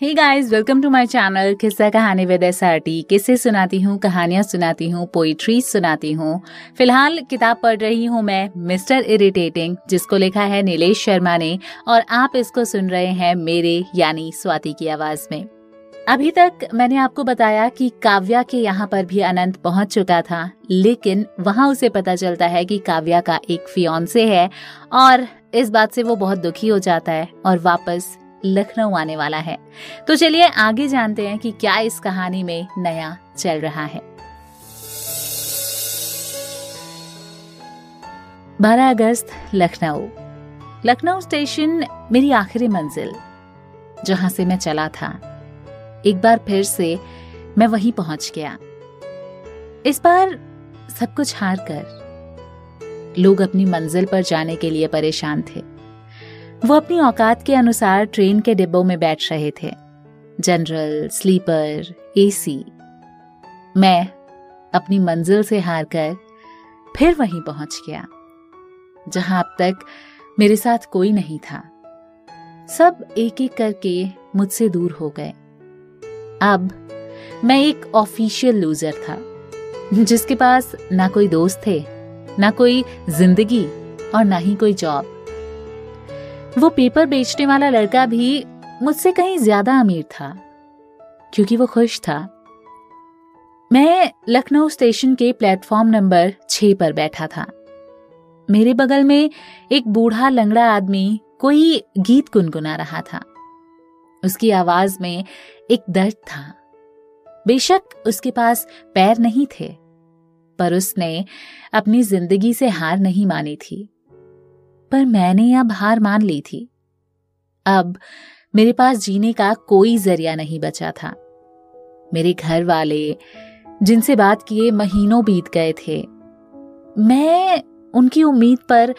Hey guys welcome to my channel किस्सा कहानी with SRT किस्से सुनाती हूँ, कहानियाँ सुनाती हूँ पोइट्री सुनाती हूँ। फ़िलहाल किताब पढ़ रही हूँ मैं मिस्टर इरिटेटिंग जिसको लिखा है नीलेश शर्मा ने, और आप इसको सुन रहे हैं मेरे, यानी स्वाति की आवाज़ में। अभी तक मैंने आपको बताया कि काव्या के यहाँ पर भी अनंत पहुँच चुका था, लेकिन वहाँ उसे पता चलता है कि काव्या का एक फियोन्से है, और इस बात से वो बहुत दुखी हो जाता है, और वापस लखनऊ आने वाला है। तो चलिए आगे जानते हैं कि क्या इस कहानी में नया चल रहा है। बारह अगस्त, लखनऊ। लखनऊ स्टेशन मेरी आखिरी मंजिल, जहाँ से मैं चला था। एक बार फिर से मैं वहीं पहुँच गया। इस बार सब कुछ हार कर, लोग अपनी मंजिल पर जाने के लिए परेशान थे। वो अपनी औकात के अनुसार ट्रेन के डिब्बों में बैठ रहे थे। जनरल, स्लीपर एसी मैं अपनी मंजिल से हार कर फिर वहीं पहुँच गया, जहाँ अब तक मेरे साथ कोई नहीं था। सब एक एक करके मुझसे दूर हो गए। अब मैं एक ऑफिशियल लूजर था, जिसके पास ना कोई दोस्त थे, ना कोई ज़िंदगी और ना ही कोई जॉब। वो पेपर बेचने वाला लड़का भी मुझसे कहीं ज़्यादा अमीर था, क्योंकि वो खुश था। मैं लखनऊ स्टेशन के प्लेटफॉर्म नंबर छह पर बैठा था। मेरे बगल में एक बूढ़ा लंगड़ा आदमी कोई गीत गुनगुना रहा था। उसकी आवाज़ में एक दर्द था। बेशक उसके पास पैर नहीं थे, पर उसने अपनी ज़िंदगी से हार नहीं मानी थी। पर मैंने अब हार मान ली थी। अब मेरे पास जीने का कोई ज़रिया नहीं बचा था। मेरे घर वाले जिनसे बात किए, महीनों बीत गए थे। मैं उनकी उम्मीद पर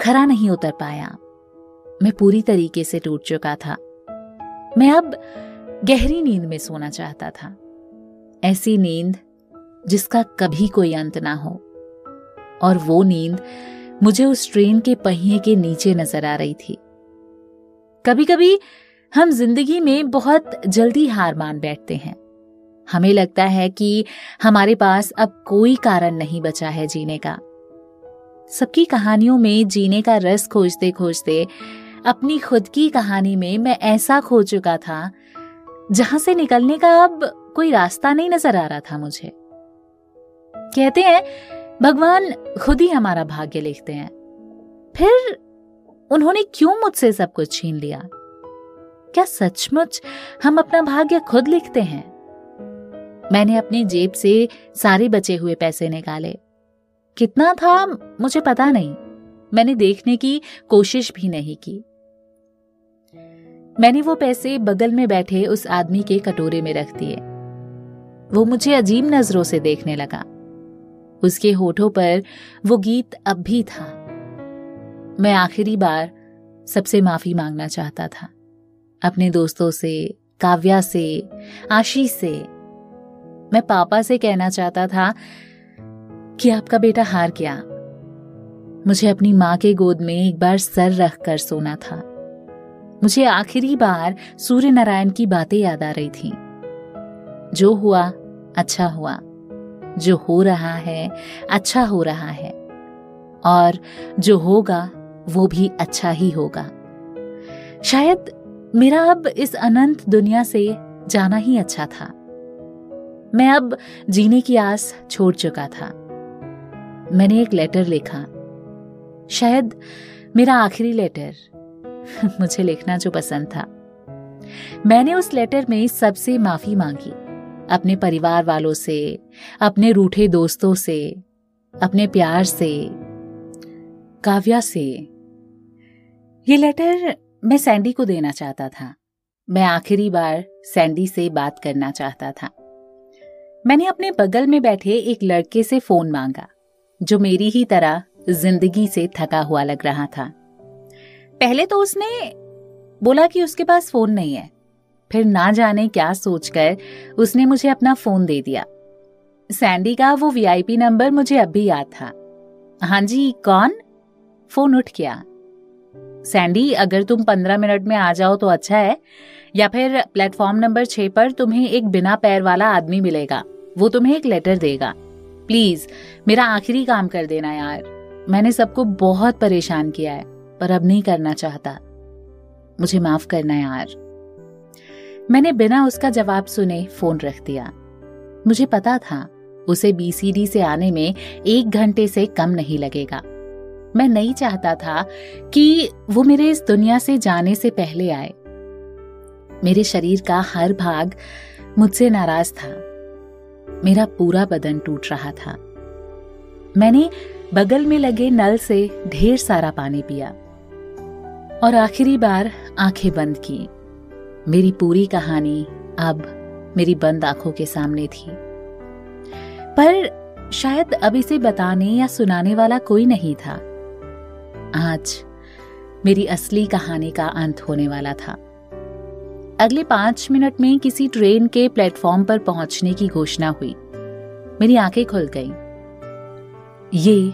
खरा नहीं उतर पाया। मैं पूरी तरीके से टूट चुका था। मैं अब गहरी नींद में सोना चाहता था। ऐसी नींद जिसका कभी कोई अंत ना हो। और वो नींद मुझे उस ट्रेन के पहिए के नीचे नज़र आ रही थी। कभी कभी हम ज़िंदगी में बहुत जल्दी हार मान बैठते हैं। हमें लगता है कि हमारे पास अब कोई कारण नहीं बचा है जीने का। सबकी कहानियों में जीने का रस खोजते खोजते अपनी खुद की कहानी में मैं ऐसा खो चुका था, जहाँ से निकलने का अब कोई रास्ता नहीं नज़र आ रहा था मुझे। कहते हैं भगवान खुद ही हमारा भाग्य लिखते हैं। फिर उन्होंने क्यों मुझसे सब कुछ छीन लिया? क्या सचमुच हम अपना भाग्य खुद लिखते हैं? मैंने अपनी जेब से सारे बचे हुए पैसे निकाले। कितना था मुझे पता नहीं। मैंने देखने की कोशिश भी नहीं की। मैंने वो पैसे बगल में बैठे उस आदमी के कटोरे में रख दिए। वो मुझे अजीब नज़रों से देखने लगा। उसके होठों पर वो गीत अब भी था। मैं आखिरी बार सबसे माफ़ी मांगना चाहता था। अपने दोस्तों से, काव्या से आशीष से। मैं पापा से कहना चाहता था कि आपका बेटा हार गया। मुझे अपनी माँ के गोद में एक बार सर रख कर सोना था। मुझे आखिरी बार सूर्य नारायण की बातें याद आ रही थी। जो हुआ अच्छा हुआ। जो हो रहा है अच्छा हो रहा है। और जो होगा, वो भी अच्छा ही होगा। शायद मेरा अब इस अनंत दुनिया से जाना ही अच्छा था। मैं अब जीने की आस छोड़ चुका था। मैंने एक लेटर लिखा। शायद मेरा आखिरी लेटर मुझे लिखना जो पसंद था। मैंने उस लेटर में सबसे माफ़ी मांगी। अपने परिवार वालों से, अपने रूठे दोस्तों से, अपने प्यार से, काव्या से। ये लेटर मैं सैंडी को देना चाहता था। मैं आखिरी बार सैंडी से बात करना चाहता था। मैंने अपने बगल में बैठे एक लड़के से फ़ोन मांगा, जो मेरी ही तरह ज़िंदगी से थका हुआ लग रहा था। पहले तो उसने बोला कि उसके पास फ़ोन नहीं है। फिर ना जाने क्या सोचकर उसने मुझे अपना फ़ोन दे दिया। सैंडी का वो वीआईपी नंबर मुझे अब भी याद था। हाँ जी, कौन? फ़ोन उठ गया। सैंडी, अगर तुम पंद्रह मिनट में आ जाओ तो अच्छा है, या फिर प्लेटफॉर्म नंबर छह पर तुम्हें एक बिना पैर वाला आदमी मिलेगा, वो तुम्हें एक लेटर देगा। प्लीज़, मेरा आखिरी काम कर देना यार। मैंने सबको बहुत परेशान किया है, पर अब नहीं करना चाहता। मुझे माफ़ करना यार। मैंने बिना उसका जवाब सुने फ़ोन रख दिया। मुझे पता था, उसे बीसीडी से आने में एक घंटे से कम नहीं लगेगा। मैं नहीं चाहता था कि वो मेरे इस दुनिया से जाने से पहले आए। मेरे शरीर का हर भाग मुझसे नाराज़ था। मेरा पूरा बदन टूट रहा था। मैंने बगल में लगे नल से ढेर सारा पानी पिया और आखिरी बार आँखें बंद की। मेरी पूरी कहानी अब मेरी बंद आँखों के सामने थी। पर शायद अब इसे बताने या सुनाने वाला कोई नहीं था। आज मेरी असली कहानी का अंत होने वाला था। अगले पाँच मिनट में किसी ट्रेन के प्लेटफॉर्म पर पहुँचने की घोषणा हुई। मेरी आँखें खुल गईं। ये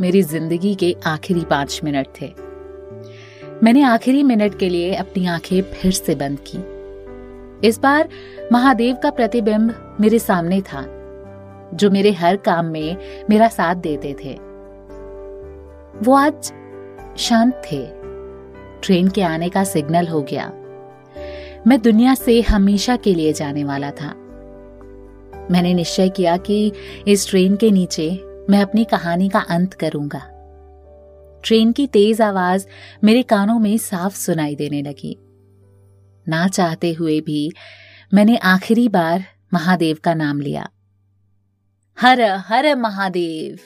मेरी ज़िंदगी के आखिरी पाँच मिनट थे। मैंने आखिरी मिनट के लिए अपनी आँखें फिर से बंद की। इस बार महादेव का प्रतिबिंब मेरे सामने था, जो मेरे हर काम में मेरा साथ देते थे। वो आज शांत थे। ट्रेन के आने का सिग्नल हो गया। मैं दुनिया से हमेशा के लिए जाने वाला था। मैंने निश्चय किया कि इस ट्रेन के नीचे मैं अपनी कहानी का अंत करूँगा। ट्रेन की तेज आवाज़ मेरे कानों में साफ़ सुनाई देने लगी। ना चाहते हुए भी मैंने आखिरी बार महादेव का नाम लिया। हर हर महादेव।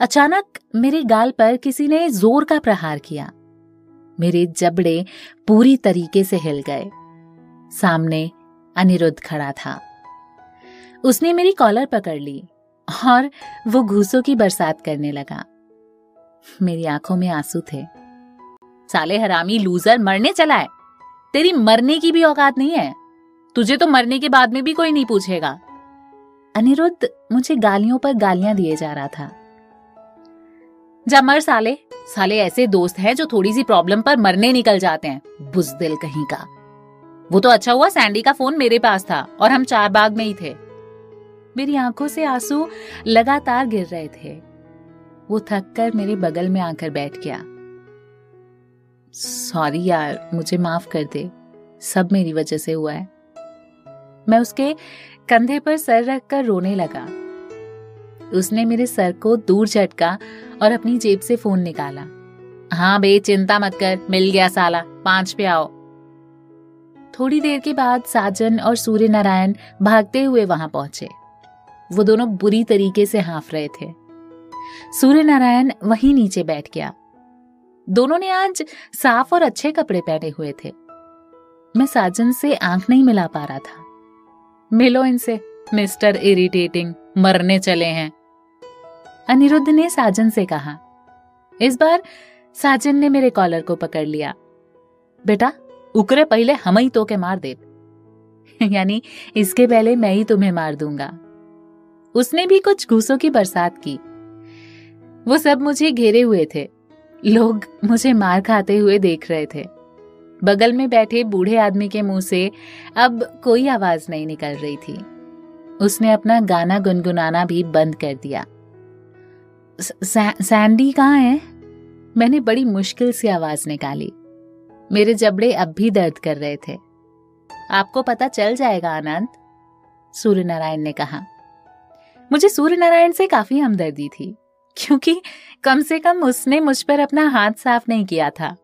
अचानक मेरे गाल पर किसी ने ज़ोर का प्रहार किया। मेरे जबड़े पूरी तरीके से हिल गए। सामने अनिरुद्ध खड़ा था। उसने मेरी कॉलर पकड़ ली और वो घूसों की बरसात करने लगा। मेरी आँखों में आँसू थे। साले हरामी लूजर मरने चला है। तेरी मरने की भी औकात नहीं है। तुझे तो मरने के बाद में भी कोई नहीं पूछेगा। अनिरुद्ध मुझे गालियों पर गालियाँ दिए जा रहा था। जा मर साले। साले ऐसे दोस्त हैं जो थोड़ी सी प्रॉब्लम पर मरने निकल जाते हैं। बुजदिल कहीं का। वो तो अच्छा हुआ सैंडी का फ़ोन मेरे पास था और हम चार बाग में ही थे। मेरी आँखों से आँसू लगातार गिर रहे थे। वो थक कर मेरे बगल में आकर बैठ गया। सॉरी यार, मुझे माफ़ कर दे। सब मेरी वजह से हुआ है। मैं उसके कंधे पर सर रखकर रोने लगा। उसने मेरे सर को दूर झटका और अपनी जेब से फ़ोन निकाला। हाँ बे, चिंता मत कर, मिल गया साला, पाँच पे आओ। थोड़ी देर के बाद साजन और सूर्य नारायण भागते हुए वहाँ पहुँचे। वो दोनों बुरी तरीके से हाफ़ रहे थे। सूर्य नारायण वहीं नीचे बैठ गया। दोनों ने आज साफ़ और अच्छे कपड़े पहने हुए थे। मैं साजन से आँख नहीं मिला पा रहा था। मिलो इनसे, मिस्टर इरिटेटिंग, मरने चले हैं। अनिरुद्ध ने साजन से कहा, इस बार साजन ने मेरे कॉलर को पकड़ लिया। बेटा, उकरे पहले हम ही तो के मार दे यानी इसके पहले मैं ही तुम्हें मार दूँगा। उसने भी कुछ घूसों की बरसात की। वो सब मुझे घेरे हुए थे। लोग मुझे मार खाते हुए देख रहे थे। बगल में बैठे बूढ़े आदमी के मुँह से अब कोई आवाज़ नहीं निकल रही थी। उसने अपना गाना गुनगुनाना भी बंद कर दिया। सैंडी कहाँ है? मैंने बड़ी मुश्किल से आवाज़ निकाली। मेरे जबड़े अब भी दर्द कर रहे थे। आपको पता चल जाएगा, आनंद सूर्य नारायण ने कहा। मुझे सूर्य नारायण से काफ़ी हमदर्दी थी। क्योंकि कम से कम उसने मुझ पर अपना हाथ साफ़ नहीं किया था।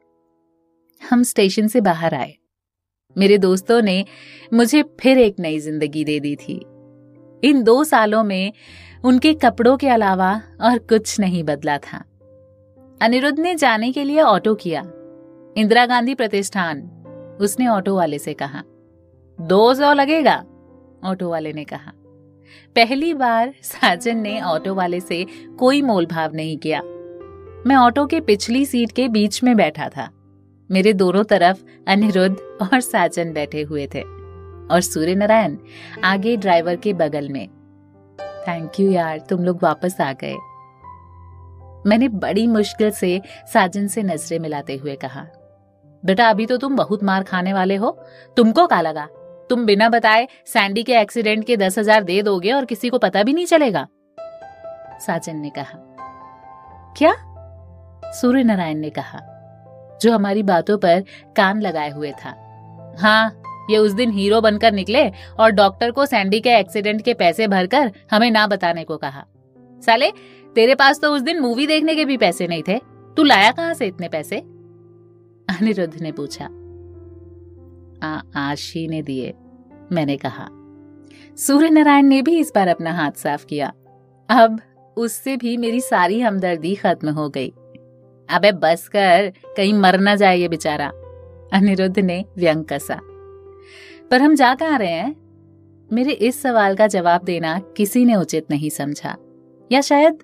हम स्टेशन से बाहर आए। मेरे दोस्तों ने मुझे फिर एक नई ज़िंदगी दे दी थी। इन दो सालों में उनके कपड़ों के अलावा और कुछ नहीं बदला था। अनिरुद्ध ने जाने के लिए ऑटो किया। इंदिरा गांधी प्रतिष्ठान, उसने ऑटो वाले से कहा। दो सौ लगेगा, ऑटो वाले ने कहा। पहली बार साजन ने ऑटो वाले से कोई मोल भाव नहीं किया। मैं ऑटो के पिछली सीट के बीच में बैठा था। मेरे दोनों तरफ़ अनिरुद्ध और साजन बैठे हुए थे और सूर्य नारायण आगे ड्राइवर के बगल में। थैंक यू यार, तुम लोग वापस आ गए। मैंने बड़ी मुश्किल से साजन से नज़रें मिलाते हुए कहा, बेटा, अभी तो तुम बहुत मार खाने वाले हो। तुमको क्या लगा? तुम बिना बताए सैंडी के एक्सीडेंट के दस हज़ार दे दोगे और किसी को पता भी नहीं चलेगा। साजन ने कहा, क्या? सूर्य नारायण ने कहा, जो हमारी बातों पर कान लगाए हुए था। हाँ ये उस दिन हीरो बनकर निकले और डॉक्टर को सैंडी के एक्सीडेंट के पैसे भरकर हमें ना बताने को कहा। साले, तेरे पास तो उस दिन मूवी देखने के भी पैसे नहीं थे। तू लाया कहाँ से इतने पैसे? अनिरुद्ध ने पूछा आशी ने दिए। मैंने कहा सूर्य नारायण ने भी इस बार अपना हाथ साफ़ किया। अब उससे भी मेरी सारी हमदर्दी खत्म हो गई। अबे बस कर, कहीं मर ना जाए ये बेचारा। अनिरुद्ध ने व्यंग कसा। पर हम जा कहाँ रहे हैं? मेरे इस सवाल का जवाब देना किसी ने उचित नहीं समझा। या शायद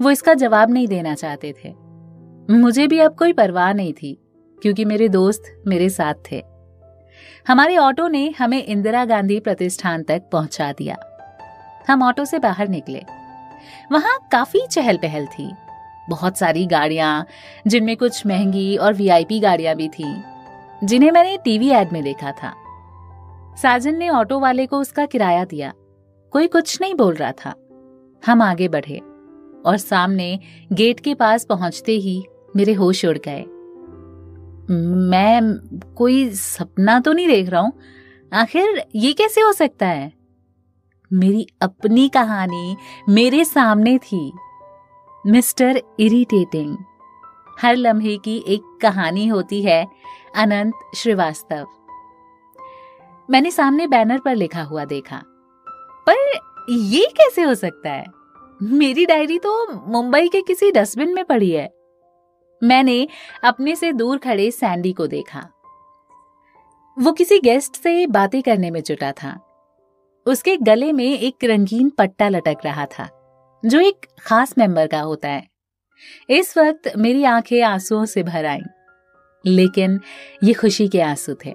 वो इसका जवाब नहीं देना चाहते थे। मुझे भी अब कोई परवाह नहीं थी, क्योंकि मेरे दोस्त मेरे साथ थे। हमारे ऑटो ने हमें इंदिरा गांधी प्रतिष्ठान तक पहुँचा दिया। हम ऑटो से बाहर निकले। वहाँ काफ़ी चहल पहल थी। बहुत सारी गाड़ियाँ, जिनमें कुछ महँगी और वीआईपी गाड़ियाँ भी थी, जिन्हें मैंने टीवी एड में देखा था। साजन ने ऑटो वाले को उसका किराया दिया। कोई कुछ नहीं बोल रहा था। हम आगे बढ़े और सामने गेट के पास पहुँचते ही मेरे होश उड़ गए। मैं कोई सपना तो नहीं देख रहा हूँ। आखिर ये कैसे हो सकता है? मेरी अपनी कहानी मेरे सामने थी। Mister irritating. हर लम्हे की एक कहानी होती है अनंत श्रीवास्तव। मैंने सामने बैनर पर लिखा हुआ देखा। पर ये कैसे हो सकता है? मेरी डायरी तो मुंबई के किसी डस्टबिन में पड़ी है। मैंने अपने से दूर खड़े सैंडी को देखा। वो किसी गेस्ट से बातें करने में जुटा था। उसके गले में एक रंगीन पट्टा लटक रहा था जो एक खास मेंबर का होता है। इस वक्त मेरी आँखें आंसुओं से भर आईं, लेकिन ये खुशी के आँसू थे।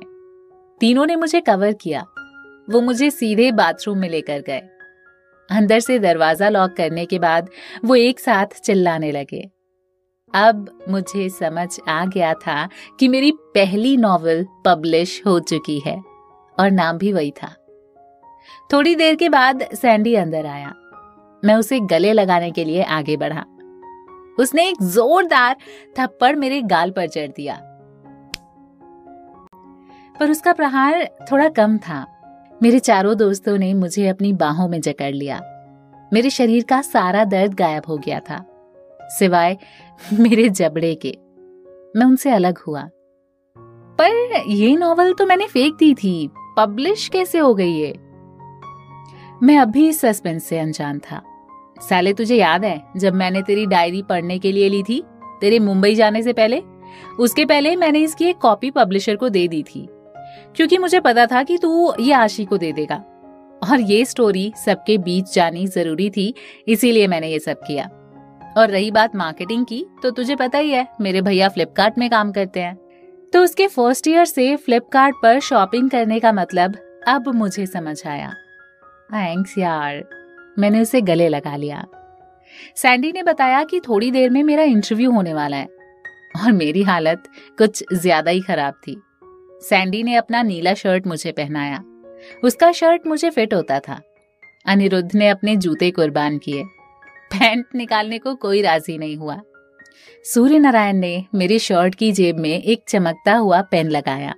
तीनों ने मुझे कवर किया। वो मुझे सीधे बाथरूम में लेकर गए। अंदर से दरवाज़ा लॉक करने के बाद वो एक साथ चिल्लाने लगे। अब मुझे समझ आ गया था कि मेरी पहली नॉवल पब्लिश हो चुकी है, और नाम भी वही था। थोड़ी देर के बाद सैंडी अंदर आया। मैं उसे गले लगाने के लिए आगे बढ़ा। उसने एक जोरदार थप्पड़ मेरे गाल पर चढ़ दिया। पर उसका प्रहार थोड़ा कम था। मेरे चारों दोस्तों ने मुझे अपनी बाहों में जकड़ लिया। मेरे शरीर का सारा दर्द गायब हो गया था। सिवाय मेरे जबड़े के। मैं उनसे अलग हुआ। पर ये नॉवल तो मैंने फेंक दी थी। पब्लिश कैसे हो गई है मैं अभी सस्पेंस से अनजान था। साले, तुझे याद है जब मैंने तेरी डायरी पढ़ने के लिए ली थी? तेरे मुंबई जाने से पहले? उसके पहले मैंने इसकी एक कॉपी पब्लिशर को दे दी थी। क्योंकि मुझे पता था कि तू ये आशी को दे देगा। और ये स्टोरी सबके बीच जानी ज़रूरी थी, इसीलिए मैंने ये सब किया। और रही बात मार्केटिंग की तो तुझे पता ही है, मेरे भैया फ्लिपकार्ट में काम करते हैं। तो उसके फ़र्स्ट ईयर से फ्लिपकार्ट पर शॉपिंग करने का मतलब अब मुझे समझ आया। थैंक्स यार, मैंने उसे गले लगा लिया। सैंडी ने बताया कि थोड़ी देर में मेरा इंटरव्यू होने वाला है, और मेरी हालत कुछ ज़्यादा ही खराब थी। सैंडी ने अपना नीला शर्ट मुझे पहनाया। उसका शर्ट मुझे फिट होता था। अनिरुद्ध ने अपने जूते कुर्बान किए। पैंट निकालने को कोई राज़ी नहीं हुआ। सूर्य नारायण ने मेरी शर्ट की जेब में एक चमकता हुआ पेन लगाया।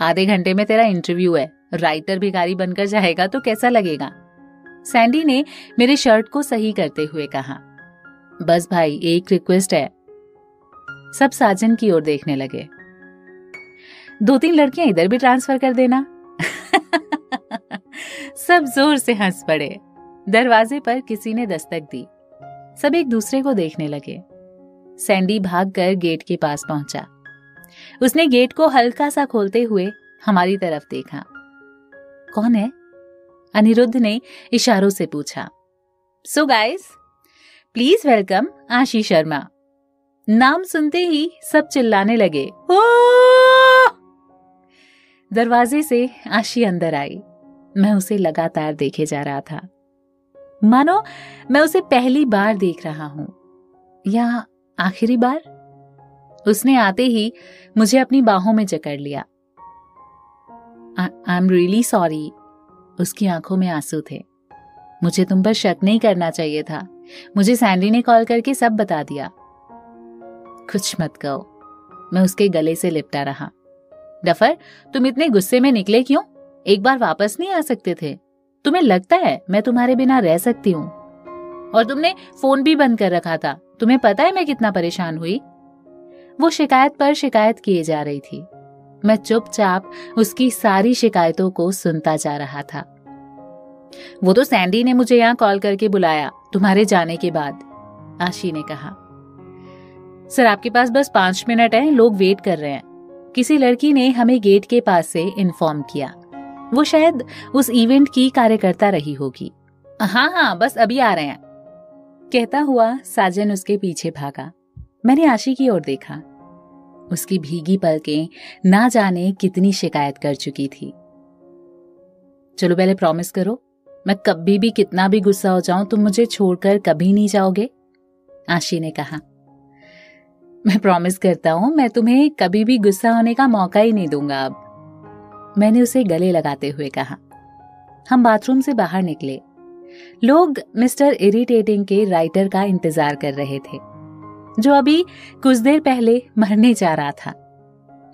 आधे घंटे में तेरा इंटरव्यू है। राइटर भिखारी बनकर जाएगा तो कैसा लगेगा? सैंडी ने मेरे शर्ट को सही करते हुए कहा। बस भाई, एक रिक्वेस्ट है। सब साजन की ओर देखने लगे। दो तीन लड़कियाँ इधर भी ट्रांसफ़र कर देना। सब ज़ोर से हंस पड़े। दरवाजे पर किसी ने दस्तक दी। सब एक दूसरे को देखने लगे। सैंडी भागकर गेट के पास पहुँचा। उसने गेट को हल्का सा खोलते हुए हमारी तरफ़ देखा। कौन है? अनिरुद्ध ने इशारों से पूछा। So guys please welcome Ashi Sharma. नाम सुनते ही सब चिल्लाने लगे। ओ! दरवाजे से आशी अंदर आई। मैं उसे लगातार देखे जा रहा था। मानो, मैं उसे पहली बार देख रहा हूँ। या आखिरी बार? उसने आते ही मुझे अपनी बाहों में जकड़ लिया। आई एम रियली सॉरी उसकी आँखों में आँसू थे। मुझे तुम पर शक नहीं करना चाहिए था। मुझे सैंडी ने कॉल करके सब बता दिया। कुछ मत कहो। मैं उसके गले से लिपटा रहा। डफर, तुम इतने गुस्से में निकले क्यों? एक बार वापस नहीं आ सकते थे। तुम्हें लगता है मैं तुम्हारे बिना रह सकती हूँ? और तुमने फ़ोन भी बंद कर रखा था। तुम्हें पता है मैं कितना परेशान हुई? वो शिकायत पर शिकायत किए जा रही थी। मैं चुपचाप उसकी सारी शिकायतों को सुनता जा रहा था। वो तो सैंडी ने मुझे यहाँ कॉल करके बुलाया, तुम्हारे जाने के बाद, आशी ने कहा। सर, आपके पास बस पाँच मिनट है, लोग वेट कर रहे हैं। किसी लड़की ने हमें गेट के पास से इन्फॉर्म किया। वो शायद उस इवेंट की कार्यकर्ता रही होगी। हाँ हाँ बस अभी आ रहे हैं। कहता हुआ साजन उसके पीछे भागा। मैंने आशी की ओर देखा। उसकी भीगी पलकें ना जाने कितनी शिकायत कर चुकी थी। चलो पहले प्रॉमिस करो मैं कभी भी कितना भी गुस्सा हो जाऊँ तुम मुझे छोड़कर कभी नहीं जाओगे? आशी ने कहा। मैं प्रॉमिस करता हूँ मैं तुम्हें कभी भी गुस्सा होने का मौका ही नहीं दूँगा अब। मैंने उसे गले लगाते हुए कहा। हम बाथरूम से बाहर निकले। लोग मिस्टर इरिटेटिंग के राइटर का इंतज़ार कर रहे थे, जो अभी कुछ देर पहले मरने जा रहा था।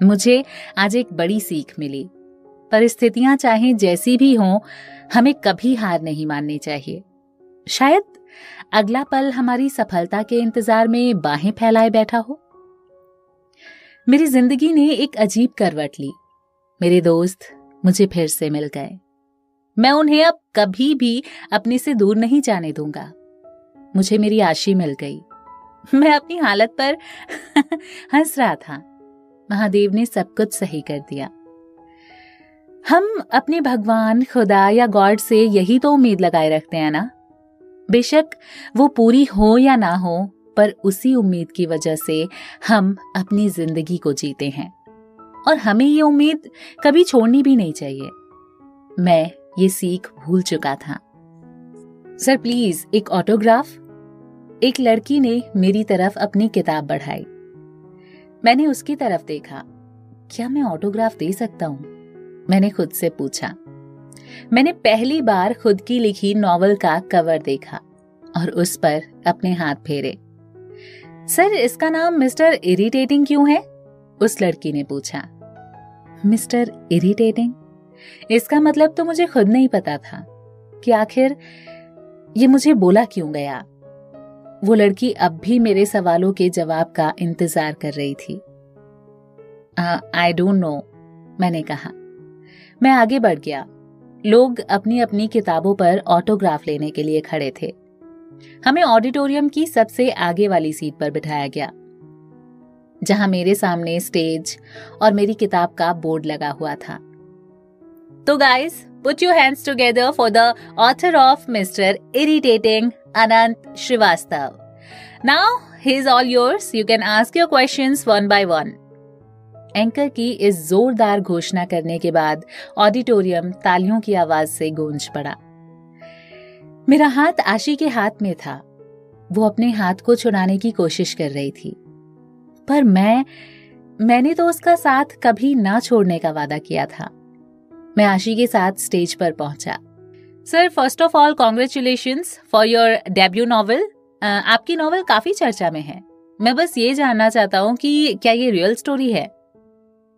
मुझे आज एक बड़ी सीख मिली। परिस्थितियाँ चाहे जैसी भी हों, हमें कभी हार नहीं माननी चाहिए। शायद अगला पल हमारी सफलता के इंतज़ार में बाहें फैलाए बैठा हो। मेरी ज़िंदगी ने एक अजीब करवट ली। मेरे दोस्त मुझे फिर से मिल गए। मैं उन्हें अब कभी भी अपने से दूर नहीं जाने दूँगा। मुझे मेरी आशी मिल गई। मैं अपनी हालत पर हंस रहा था। महादेव ने सब कुछ सही कर दिया। हम अपने भगवान, खुदा या गॉड से यही तो उम्मीद लगाए रखते हैं ना? बेशक वो पूरी हो या ना हो, पर उसी उम्मीद की वजह से हम अपनी ज़िंदगी को जीते हैं। और हमें ये उम्मीद कभी छोड़नी भी नहीं चाहिए। मैं ये सीख भूल चुका था। सर, प्लीज़, एक ऑटोग्राफ। एक लड़की ने मेरी तरफ़ अपनी किताब बढ़ाई। मैंने उसकी तरफ़ देखा। क्या मैं ऑटोग्राफ दे सकता हूँ? मैंने खुद से पूछा। मैंने पहली बार खुद की लिखी नॉवल का कवर देखा और उस पर अपने हाथ फेरे। सर, इसका नाम मिस्टर इरिटेटिंग क्यों है? उस लड़की ने पूछा। Mister irritating? इसका मतलब तो मुझे खुद नहीं पता था कि आखिर ये मुझे बोला क्यों गया। वो लड़की अब भी मेरे सवालों के जवाब का इंतज़ार कर रही थी। आई डोंट नो मैंने कहा। मैं आगे बढ़ गया। लोग अपनी अपनी किताबों पर ऑटोग्राफ लेने के लिए खड़े थे। हमें ऑडिटोरियम की सबसे आगे वाली सीट पर बिठाया गया। जहाँ मेरे सामने स्टेज और मेरी किताब का बोर्ड लगा हुआ था। तो guys put your hands together for the author of mister irritating Anant Shrivastava now he is all yours you can ask your questions one by one anchor की इस जोरदार घोषणा करने के बाद ऑडिटोरियम तालियों की आवाज़ से गूंज पड़ा। मेरा हाथ आशी के हाथ में था। वो अपने हाथ को छुड़ाने की कोशिश कर रही थी। पर मैं, मैंने तो उसका साथ कभी ना छोड़ने का वादा किया था। मैं आशी के साथ स्टेज पर पहुँचा। Sir first of all congratulation for your debut novel आपकी नॉवल काफ़ी चर्चा में है। मैं बस ये जानना चाहता हूँ कि क्या ये रियल स्टोरी है?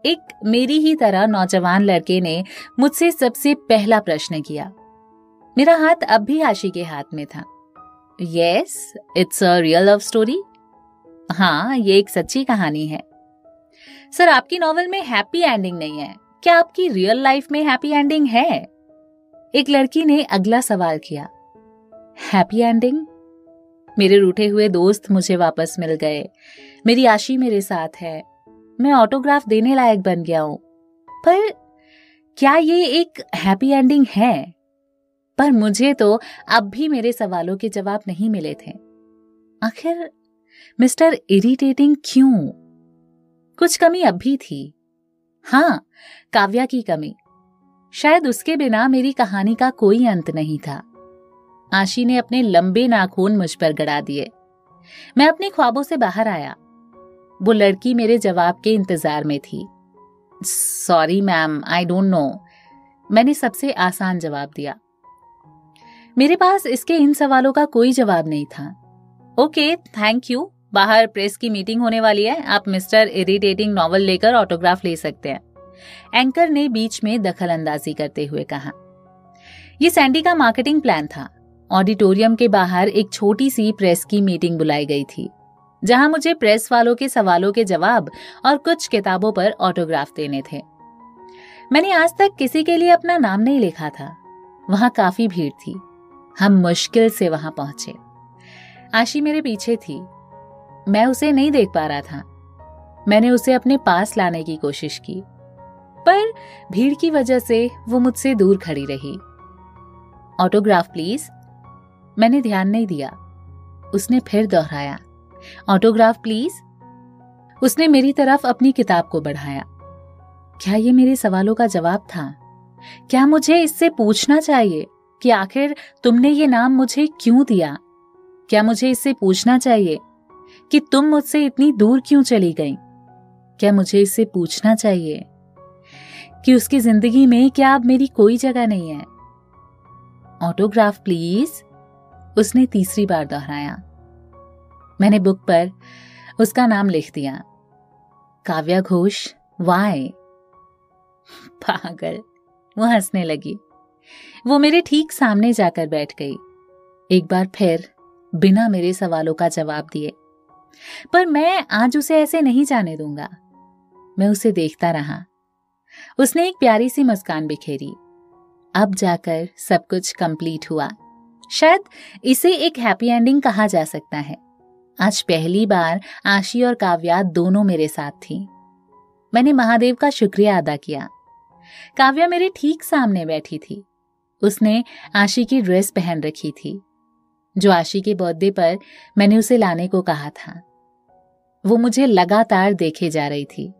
एक मेरी ही तरह नौजवान लड़के ने मुझसे सबसे पहला प्रश्न किया। मेरा हाथ अब भी आशी के हाथ में था। Yes it's a real love story हाँ ये एक सच्ची कहानी है। सर, आपकी नॉवल में हैप्पी एंडिंग नहीं है। क्या आपकी रियल लाइफ में हैप्पी एंडिंग है? एक लड़की ने अगला सवाल किया। Happy ending? मेरे रूठे हुए दोस्त मुझे वापस मिल गए। मेरी आशी मेरे साथ है। मैं ऑटोग्राफ देने लायक बन गया हूँ। पर क्या ये एक हैप्पी एंडिंग है? पर मुझे तो अब भी मेरे सवालों के जवाब नहीं मिले थे। आखिर मिस्टर इरिटेटिंग क्यों? कुछ कमी अब भी थी। हाँ काव्या की कमी। शायद उसके बिना मेरी कहानी का कोई अंत नहीं था। आशी ने अपने लंबे नाखून मुझ पर गड़ा दिए। मैं अपने ख्वाबों से बाहर आया। वो लड़की मेरे जवाब के इंतज़ार में थी। Sorry, ma'am, I don't know. मैंने सबसे आसान जवाब दिया। मेरे पास इसके इन सवालों का कोई जवाब नहीं था। ओके थैंक यू बाहर प्रेस की मीटिंग होने वाली है। आप मिस्टर इरिटेटिंग नॉवल लेकर ऑटोग्राफ ले सकते हैं। एंकर ने बीच में दखल अंदाजी करते हुए कहा। यह सैंडी का मार्केटिंग प्लान था। ऑडिटोरियम के बाहर एक छोटी सी प्रेस की मीटिंग बुलाई गई थी, जहाँ मुझे प्रेस वालों के सवालों के जवाब और कुछ किताबों पर ऑटोग्राफ देने थे। मैंने आज तक किसी के लिए अपना नाम नहीं लिखा था। वहाँ काफ़ी भीड़ थी। हम मुश्किल से वहाँ पहुँचे। आशी मेरे पीछे थी। मैं उसे नहीं देख पा रहा था। मैंने उसे अपने पास लाने की कोशिश की। पर भीड़ की वजह से वो मुझसे दूर खड़ी रही। Autograph, please. मैंने ध्यान नहीं दिया। उसने फिर दोहराया। Autograph, please. उसने मेरी तरफ़ अपनी किताब को बढ़ाया। क्या ये मेरे सवालों का जवाब था? क्या मुझे इससे पूछना चाहिए कि आखिर तुमने ये नाम मुझे क्यों दिया? क्या मुझे इससे पूछना चाहिए कि तुम मुझसे इतनी दूर क्यों चली गई? क्या मुझे इससे पूछना चाहिए कि उसकी ज़िंदगी में क्या अब मेरी कोई जगह नहीं है? Autograph, please. उसने तीसरी बार दोहराया। मैंने बुक पर उसका नाम लिख दिया। काव्या घोष वाय पागल, वो हंसने लगी। वो मेरे ठीक सामने जाकर बैठ गई। एक बार फिर बिना मेरे सवालों का जवाब दिए। पर मैं आज उसे ऐसे नहीं जाने दूँगा। मैं उसे देखता रहा। उसने एक प्यारी सी मुस्कान बिखेरी। अब जाकर सब कुछ कंप्लीट हुआ। शायद इसे एक हैप्पी एंडिंग कहा जा सकता है। आज पहली बार आशी और काव्या दोनों मेरे साथ थी। मैंने महादेव का शुक्रिया अदा किया। काव्या मेरे ठीक सामने बैठी थी। उसने आशी की ड्रेस पहन रखी थी। जो आशी के बर्थडे पर मैंने उसे लाने को कहा था। वो मुझे लगातार देखे जा रही थी।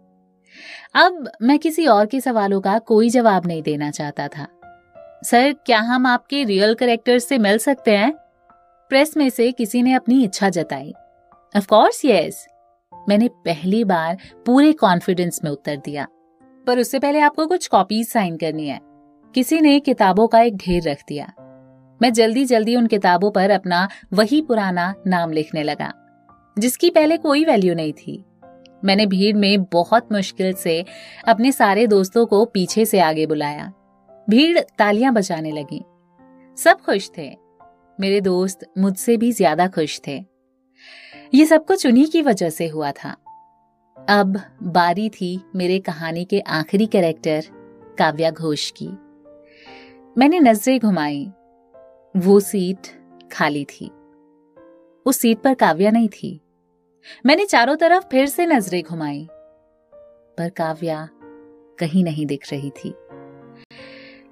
अब मैं किसी और के सवालों का कोई जवाब नहीं देना चाहता था। सर, क्या हम आपके रियल करेक्टर से मिल सकते हैं? प्रेस में से किसी ने अपनी इच्छा जताई। ऑफ़ कोर्स यस मैंने पहली बार पूरे कॉन्फिडेंस में उत्तर दिया। पर उससे पहले आपको कुछ कॉपीज साइन करनी है। किसी ने किताबों का एक ढेर रख दिया। मैं जल्दी जल्दी उन किताबों पर अपना वही पुराना नाम लिखने लगा, जिसकी पहले कोई वैल्यू नहीं थी। मैंने भीड़ में बहुत मुश्किल से अपने सारे दोस्तों को पीछे से आगे बुलाया। भीड़ तालियाँ बजाने लगी। सब खुश थे। मेरे दोस्त मुझसे भी ज़्यादा खुश थे। ये सब कुछ उन्हीं की वजह से हुआ था। अब बारी थी मेरे कहानी के आखिरी कैरेक्टर काव्या घोष की। मैंने नज़रें घुमाई। वो सीट खाली थी। उस सीट पर काव्या नहीं थी। मैंने चारों तरफ़ फिर से नज़रें घुमाई, पर काव्या कहीं नहीं दिख रही थी।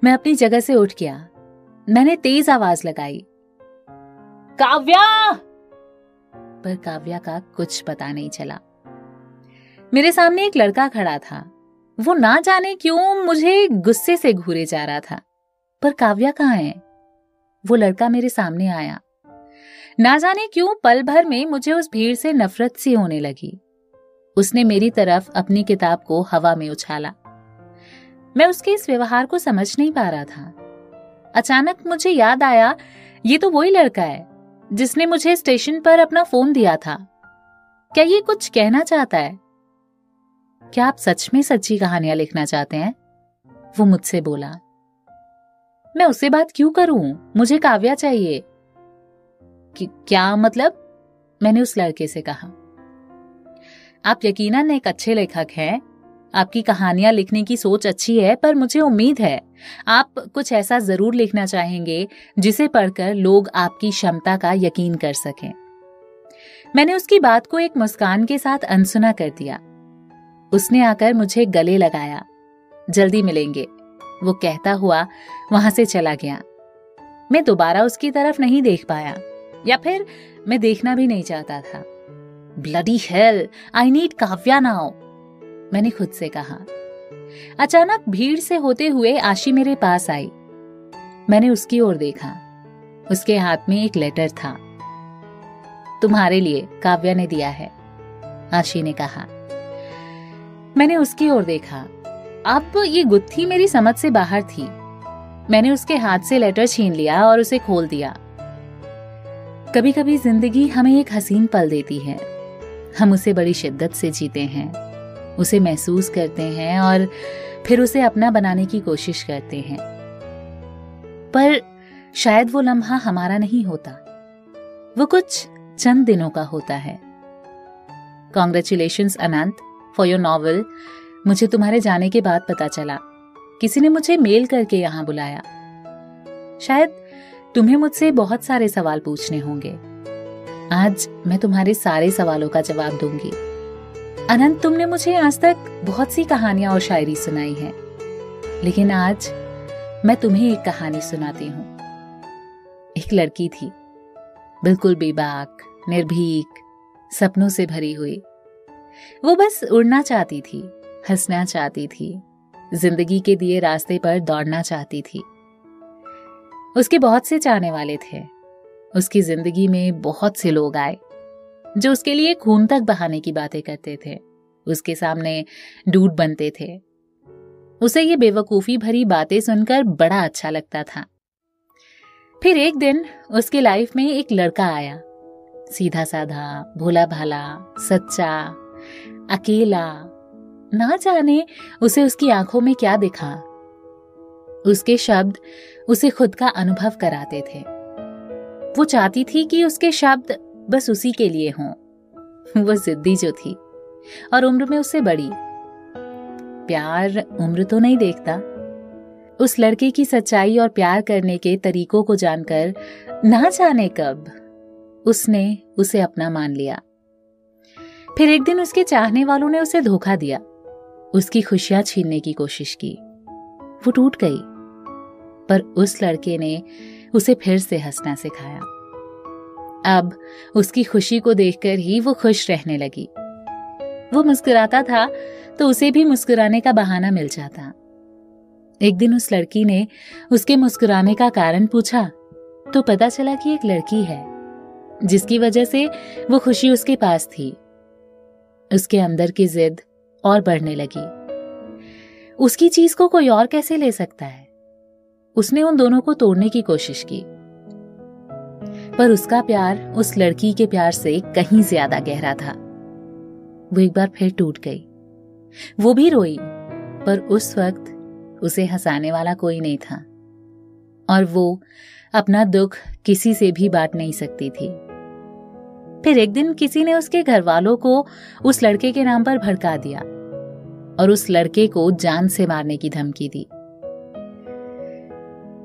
मैं अपनी जगह से उठ गया। मैंने तेज आवाज़ लगाई, काव्या! पर काव्या का कुछ पता नहीं चला। मेरे सामने एक लड़का खड़ा था। वो ना जाने क्यों मुझे गुस्से से घूरे जा रहा था। पर काव्या कहाँ है? वो लड़का मेरे सामने आया। ना जाने क्यों पल भर में मुझे उस भीड़ से नफरत सी होने लगी। उसने मेरी तरफ़ अपनी किताब को हवा में उछाला। मैं उसके इस व्यवहार को समझ नहीं पा रहा था। अचानक मुझे याद आया, ये तो वही लड़का है, जिसने मुझे स्टेशन पर अपना फ़ोन दिया था। क्या ये कुछ कहना चाहता है? क्या आप सच में सच्ची कहानियाँ लिखना चाहते हैं? वो मुझसे बोला। मैं उससे बात क्यों करूँ? मुझे काव्या चाहिए। कि, क्या मतलब? मैंने उस लड़के से कहा। आप यकीनन एक अच्छे लेखक हैं। आपकी कहानियाँ लिखने की सोच अच्छी है, पर मुझे उम्मीद है, आप कुछ ऐसा ज़रूर लिखना चाहेंगे, जिसे पढ़कर लोग आपकी क्षमता का यकीन कर सकें। मैंने उसकी बात को एक मुस्कान के साथ अनसुना कर दिया। उसने आकर मुझे गले लगाया। जल्दी मिलेंगे। वो कहता हुआ वहाँ से चला गया। मैं दोबारा उसकी तरफ़ नहीं देख पाया, या फिर मैं देखना भी नहीं चाहता था। Bloody hell I need Kavya now, मैंने खुद से कहा। अचानक भीड़ से होते हुए आशी मेरे पास आई। मैंने उसकी ओर देखा। उसके हाथ में एक लेटर था। तुम्हारे लिए काव्या ने दिया है, आशी ने कहा। मैंने उसकी ओर देखा। अब ये गुत्थी मेरी समझ से बाहर थी। मैंने उसके हाथ से लेटर छीन लिया और उसे खोल दिया। कभी कभी ज़िंदगी हमें एक हसीन पल देती है। हम उसे बड़ी शिद्दत से जीते हैं। उसे महसूस करते हैं और फिर उसे अपना बनाने की कोशिश करते हैं। पर शायद वो लम्हा हमारा नहीं होता। वो कुछ चंद दिनों का होता है। Congratulation Anant for your novel मुझे तुम्हारे जाने के बाद पता चला। किसी ने मुझे मेल करके यहाँ बुलाया। शायद तुम्हें मुझसे बहुत सारे सवाल पूछने होंगे। आज मैं तुम्हारे सारे सवालों का जवाब दूँगी। अनंत, तुमने मुझे आज तक बहुत सी कहानियाँ और शायरी सुनाई है। लेकिन आज मैं तुम्हें एक कहानी सुनाती हूँ। एक लड़की थी। बिल्कुल बेबाक, निर्भीक, सपनों से भरी हुई। वो बस उड़ना चाहती थी। हंसना चाहती थी। ज़िंदगी के दिए रास्ते पर दौड़ना चाहती थी। उसके बहुत से चाहने वाले थे। उसकी ज़िंदगी में बहुत से लोग आए, जो उसके लिए खून तक बहाने की बातें करते थे। उसके सामने डूट बनते थे। उसे ये बेवकूफ़ी भरी बातें सुनकर बड़ा अच्छा लगता था। फिर एक दिन उसके लाइफ में एक लड़का आया। सीधा साधा भोला भाला सच्चा, अकेला ना जाने उसे उसकी आँखों में क्या दिखा। उसके शब्द उसे खुद का अनुभव कराते थे। वो चाहती थी कि उसके शब्द बस उसी के लिए हों। वो जिद्दी जो थी और उम्र में उससे बड़ी। प्यार उम्र तो नहीं देखता। उस लड़के की सच्चाई और प्यार करने के तरीकों को जानकर ना जाने कब उसने उसे अपना मान लिया। फिर एक दिन उसके चाहने वालों ने उसे धोखा दिया। उसकी खुशियाँ छीनने की कोशिश की। वो टूट गई, पर उस लड़के ने उसे फिर से हंसना सिखाया। अब उसकी खुशी को देखकर ही वो खुश रहने लगी। वो मुस्कुराता था तो उसे भी मुस्कुराने का बहाना मिल जाता। एक दिन उस लड़की ने उसके मुस्कुराने का कारण पूछा तो पता चला कि एक लड़की है, जिसकी वजह से वो खुशी उसके पास थी। उसके अंदर की जिद और बढ़ने लगी। उसकी चीज़ को कोई और कैसे ले सकता है? उसने उन दोनों को तोड़ने की कोशिश की। पर उसका प्यार उस लड़की के प्यार से कहीं ज़्यादा गहरा था। वो एक बार फिर टूट गई। वो भी रोई, पर उस वक्त उसे हंसाने वाला कोई नहीं था। और वो अपना दुख किसी से भी बांट नहीं सकती थी। फिर एक दिन किसी ने उसके घर वालों को उस लड़के के नाम पर भड़का दिया और उस लड़के को जान से मारने की धमकी दी।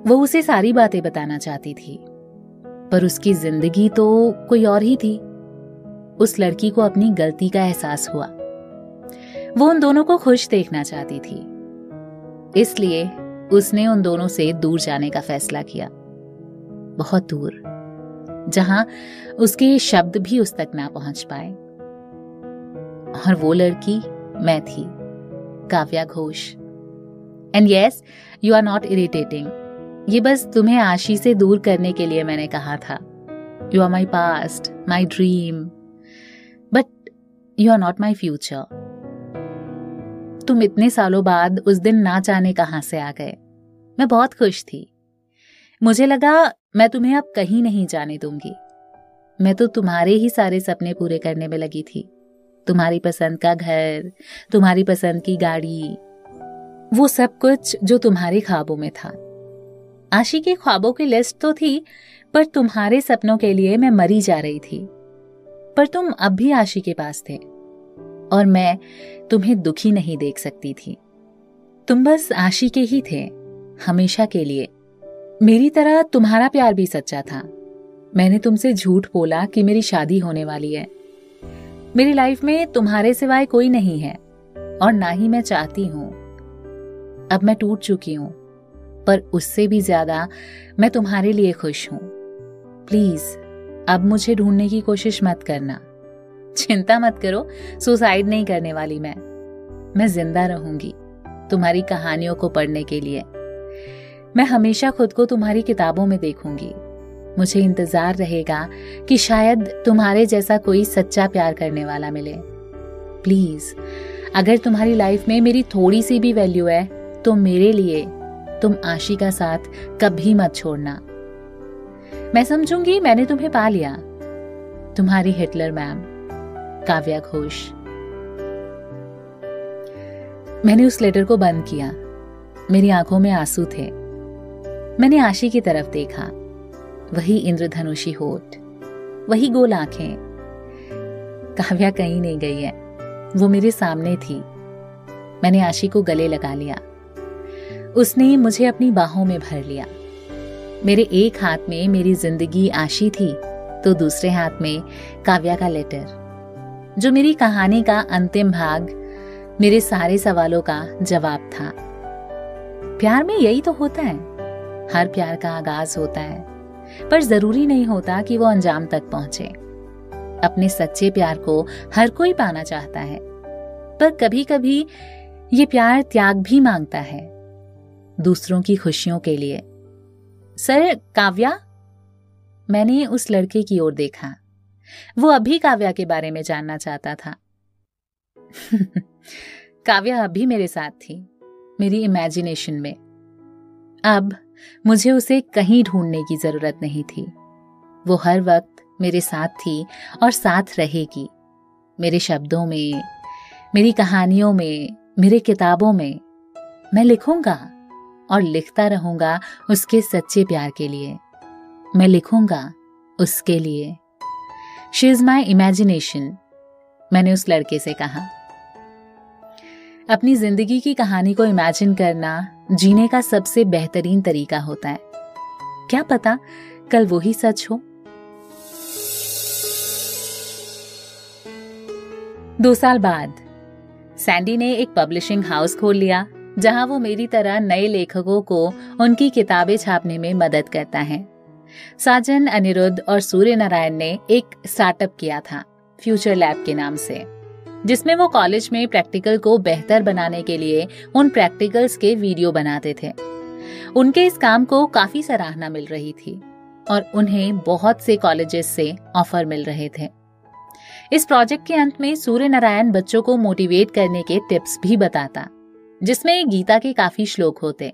वो उसे सारी बातें बताना चाहती थी, पर उसकी ज़िंदगी तो कोई और ही थी। उस लड़की को अपनी गलती का एहसास हुआ। वो उन दोनों को खुश देखना चाहती थी। इसलिए उसने उन दोनों से दूर जाने का फैसला किया। बहुत दूर। जहाँ उसके शब्द भी उस तक ना पहुँच पाए। और वो लड़की, मैं थी, Kavya Ghosh. And yes you are not irritating ये बस तुम्हें आशी से दूर करने के लिए मैंने कहा था। You are my past my dream but you are not my future तुम इतने सालों बाद उस दिन ना जाने कहाँ से आ गए। मैं बहुत खुश थी। मुझे लगा, मैं तुम्हें अब कहीं नहीं जाने दूँगी। मैं तो तुम्हारे ही सारे सपने पूरे करने में लगी थी। तुम्हारी पसंद का घर, तुम्हारी पसंद की गाड़ी, वो सब कुछ जो तुम्हारे ख्वाबों में था। आशी के ख्वाबों की लिस्ट तो थी, पर तुम्हारे सपनों के लिए मैं मरी जा रही थी। पर तुम अब भी आशी के पास थे, और मैं तुम्हें दुखी नहीं देख सकती थी। तुम बस आशी के ही थे, हमेशा के लिए। मेरी तरह तुम्हारा प्यार भी सच्चा था। मैंने तुमसे झूठ बोला कि मेरी शादी होने वाली है। मेरी लाइफ में तुम्हारे सिवाय कोई नहीं है, और ना ही मैं चाहती हूँ। अब मैं टूट चुकी हूँ, पर उससे भी ज़्यादा मैं तुम्हारे लिए खुश हूँ। प्लीज़, अब मुझे ढूँढने की कोशिश मत करना। चिंता मत करो, सुसाइड नहीं करने वाली मैं। मैं ज़िंदा रहूँगी, तुम्हारी कहानियों को पढ़ने के लिए। मैं हमेशा खुद को तुम्हारी किताबों में देखूँगी। मुझे इंतज़ार रहेगा कि शायद तुम्हारे जैसा कोई सच्चा प्यार करने वाला मिले। प्लीज़, अगर तुम्हारी लाइफ में मेरी थोड़ी सी भी वैल्यू है तो मेरे लिए तुम आशी का साथ कभी मत छोड़ना। मैं समझूँगी मैंने तुम्हें पा लिया। तुम्हारी हिटलर मैम, काव्या घोष। मैंने उस लेटर को बंद किया। मेरी आँखों में आँसू थे। मैंने आशी की तरफ़ देखा। वही इंद्रधनुषी होठ, वही गोल आँखें। काव्या कहीं नहीं गई है। वो मेरे सामने थी। मैंने आशी को गले लगा लिया। उसने मुझे अपनी बाहों में भर लिया। मेरे एक हाथ में मेरी ज़िंदगी आशी थी तो दूसरे हाथ में काव्या का लेटर। जो मेरी कहानी का अंतिम भाग, मेरे सारे सवालों का जवाब था। प्यार में यही तो होता है। हर प्यार का आगाज़ होता है, पर ज़रूरी नहीं होता कि वो अंजाम तक पहुँचे। अपने सच्चे प्यार को हर कोई पाना चाहता है, पर कभी कभी ये प्यार त्याग भी माँगता है, दूसरों की खुशियों के लिए। सर, काव्या? मैंने उस लड़के की ओर देखा। वो अभी काव्या के बारे में जानना चाहता था। काव्या अभी मेरे साथ थी, मेरी इमेजिनेशन में। अब मुझे उसे कहीं ढूँढने की ज़रूरत नहीं थी। वो हर वक्त मेरे साथ थी और साथ रहेगी। मेरे शब्दों में, मेरी कहानियों में, मेरे किताबों में मैं लिखूँगा और लिखता रहूँगा उसके सच्चे प्यार के लिए। मैं लिखूँगा उसके लिए। शी इज़ माई इमेजिनेशन मैंने उस लड़के से कहा। अपनी ज़िंदगी की कहानी को इमेजिन करना जीने का सबसे बेहतरीन तरीका होता है। क्या पता कल वो ही सच हो? दो साल बाद, सैंडी ने एक पब्लिशिंग हाउस खोल लिया, जहाँ वो मेरी तरह नए लेखकों को उनकी किताबें छापने में मदद करता है। साजन, अनिरुद्ध और सूर्य नारायण ने एक स्टार्टअप किया था, फ्यूचर लैब के नाम से। जिसमें वो कॉलेज में प्रैक्टिकल को बेहतर बनाने के लिए उन प्रैक्टिकल्स के वीडियो बनाते थे। उनके इस काम को काफ़ी सराहना मिल रही थी और उन्हें बहुत से कॉलेजेस से ऑफ़र मिल रहे थे। इस प्रोजेक्ट के अंत में सूर्य नारायण बच्चों को मोटिवेट करने के टिप्स भी बताता, जिसमें गीता के काफ़ी श्लोक होते।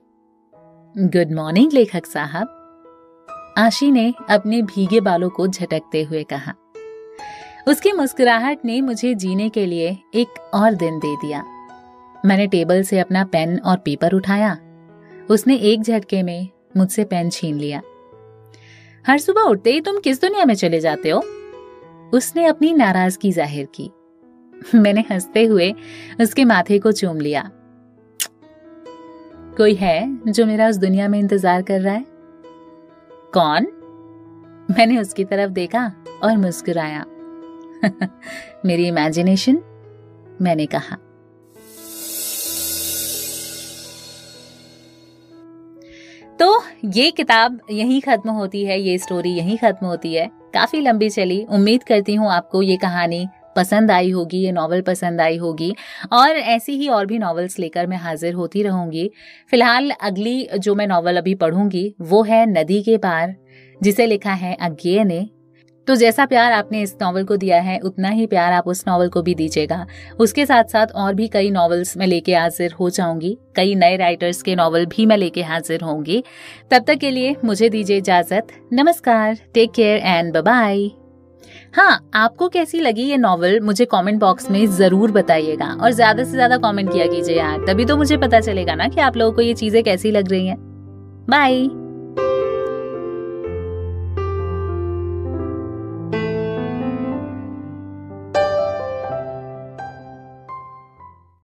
गुड मॉर्निंग, लेखक साहब। आशी ने अपने भीगे बालों को झटकते हुए कहा। उसकी मुस्कुराहट ने मुझे जीने के लिए एक और दिन दे दिया। मैंने टेबल से अपना पेन और पेपर उठाया। उसने एक झटके में मुझसे पेन छीन लिया। हर सुबह उठते ही तुम किस दुनिया में चले जाते हो? उसने अपनी नाराज़गी ज़ाहिर की। मैंने हँसते हुए उसके माथे को चूम लिया। कोई है जो मेरा उस दुनिया में इंतज़ार कर रहा है? कौन? मैंने उसकी तरफ़ देखा और मुस्कुराया। मेरी इमेजिनेशन मैंने कहा। तो ये किताब यहीं खत्म होती है, ये स्टोरी यहीं खत्म होती है। काफ़ी लंबी चली। उम्मीद करती हूँ आपको ये कहानी पसंद आई होगी, ये नॉवल पसंद आई होगी। और ऐसी ही और भी नॉवेल्स लेकर मैं हाजिर होती रहूँगी। फ़िलहाल अगली जो मैं नॉवल अभी पढ़ूँगी, वो है नदी के पार, जिसे लिखा है अज्ञे ने। तो जैसा प्यार आपने इस नॉवल को दिया है, उतना ही प्यार आप उस नॉवल को भी दीजिएगा। उसके साथ साथ और भी कई नॉवेल्स मैं लेके हाजिर हो जाऊँगी। कई नए राइटर्स के नॉवल भी मैं लेके हाजिर होंगी। तब तक के लिए मुझे दीजिए इजाज़त। नमस्कार। टेक केयर एंड बाय हाँ आपको कैसी लगी ये नॉवल मुझे कमेंट बॉक्स में ज़रूर बताइएगा और ज़्यादा से ज़्यादा कमेंट किया कीजिए यार। तभी तो मुझे पता चलेगा ना कि आप लोगों को ये चीज़ें कैसी लग रही हैं। बाय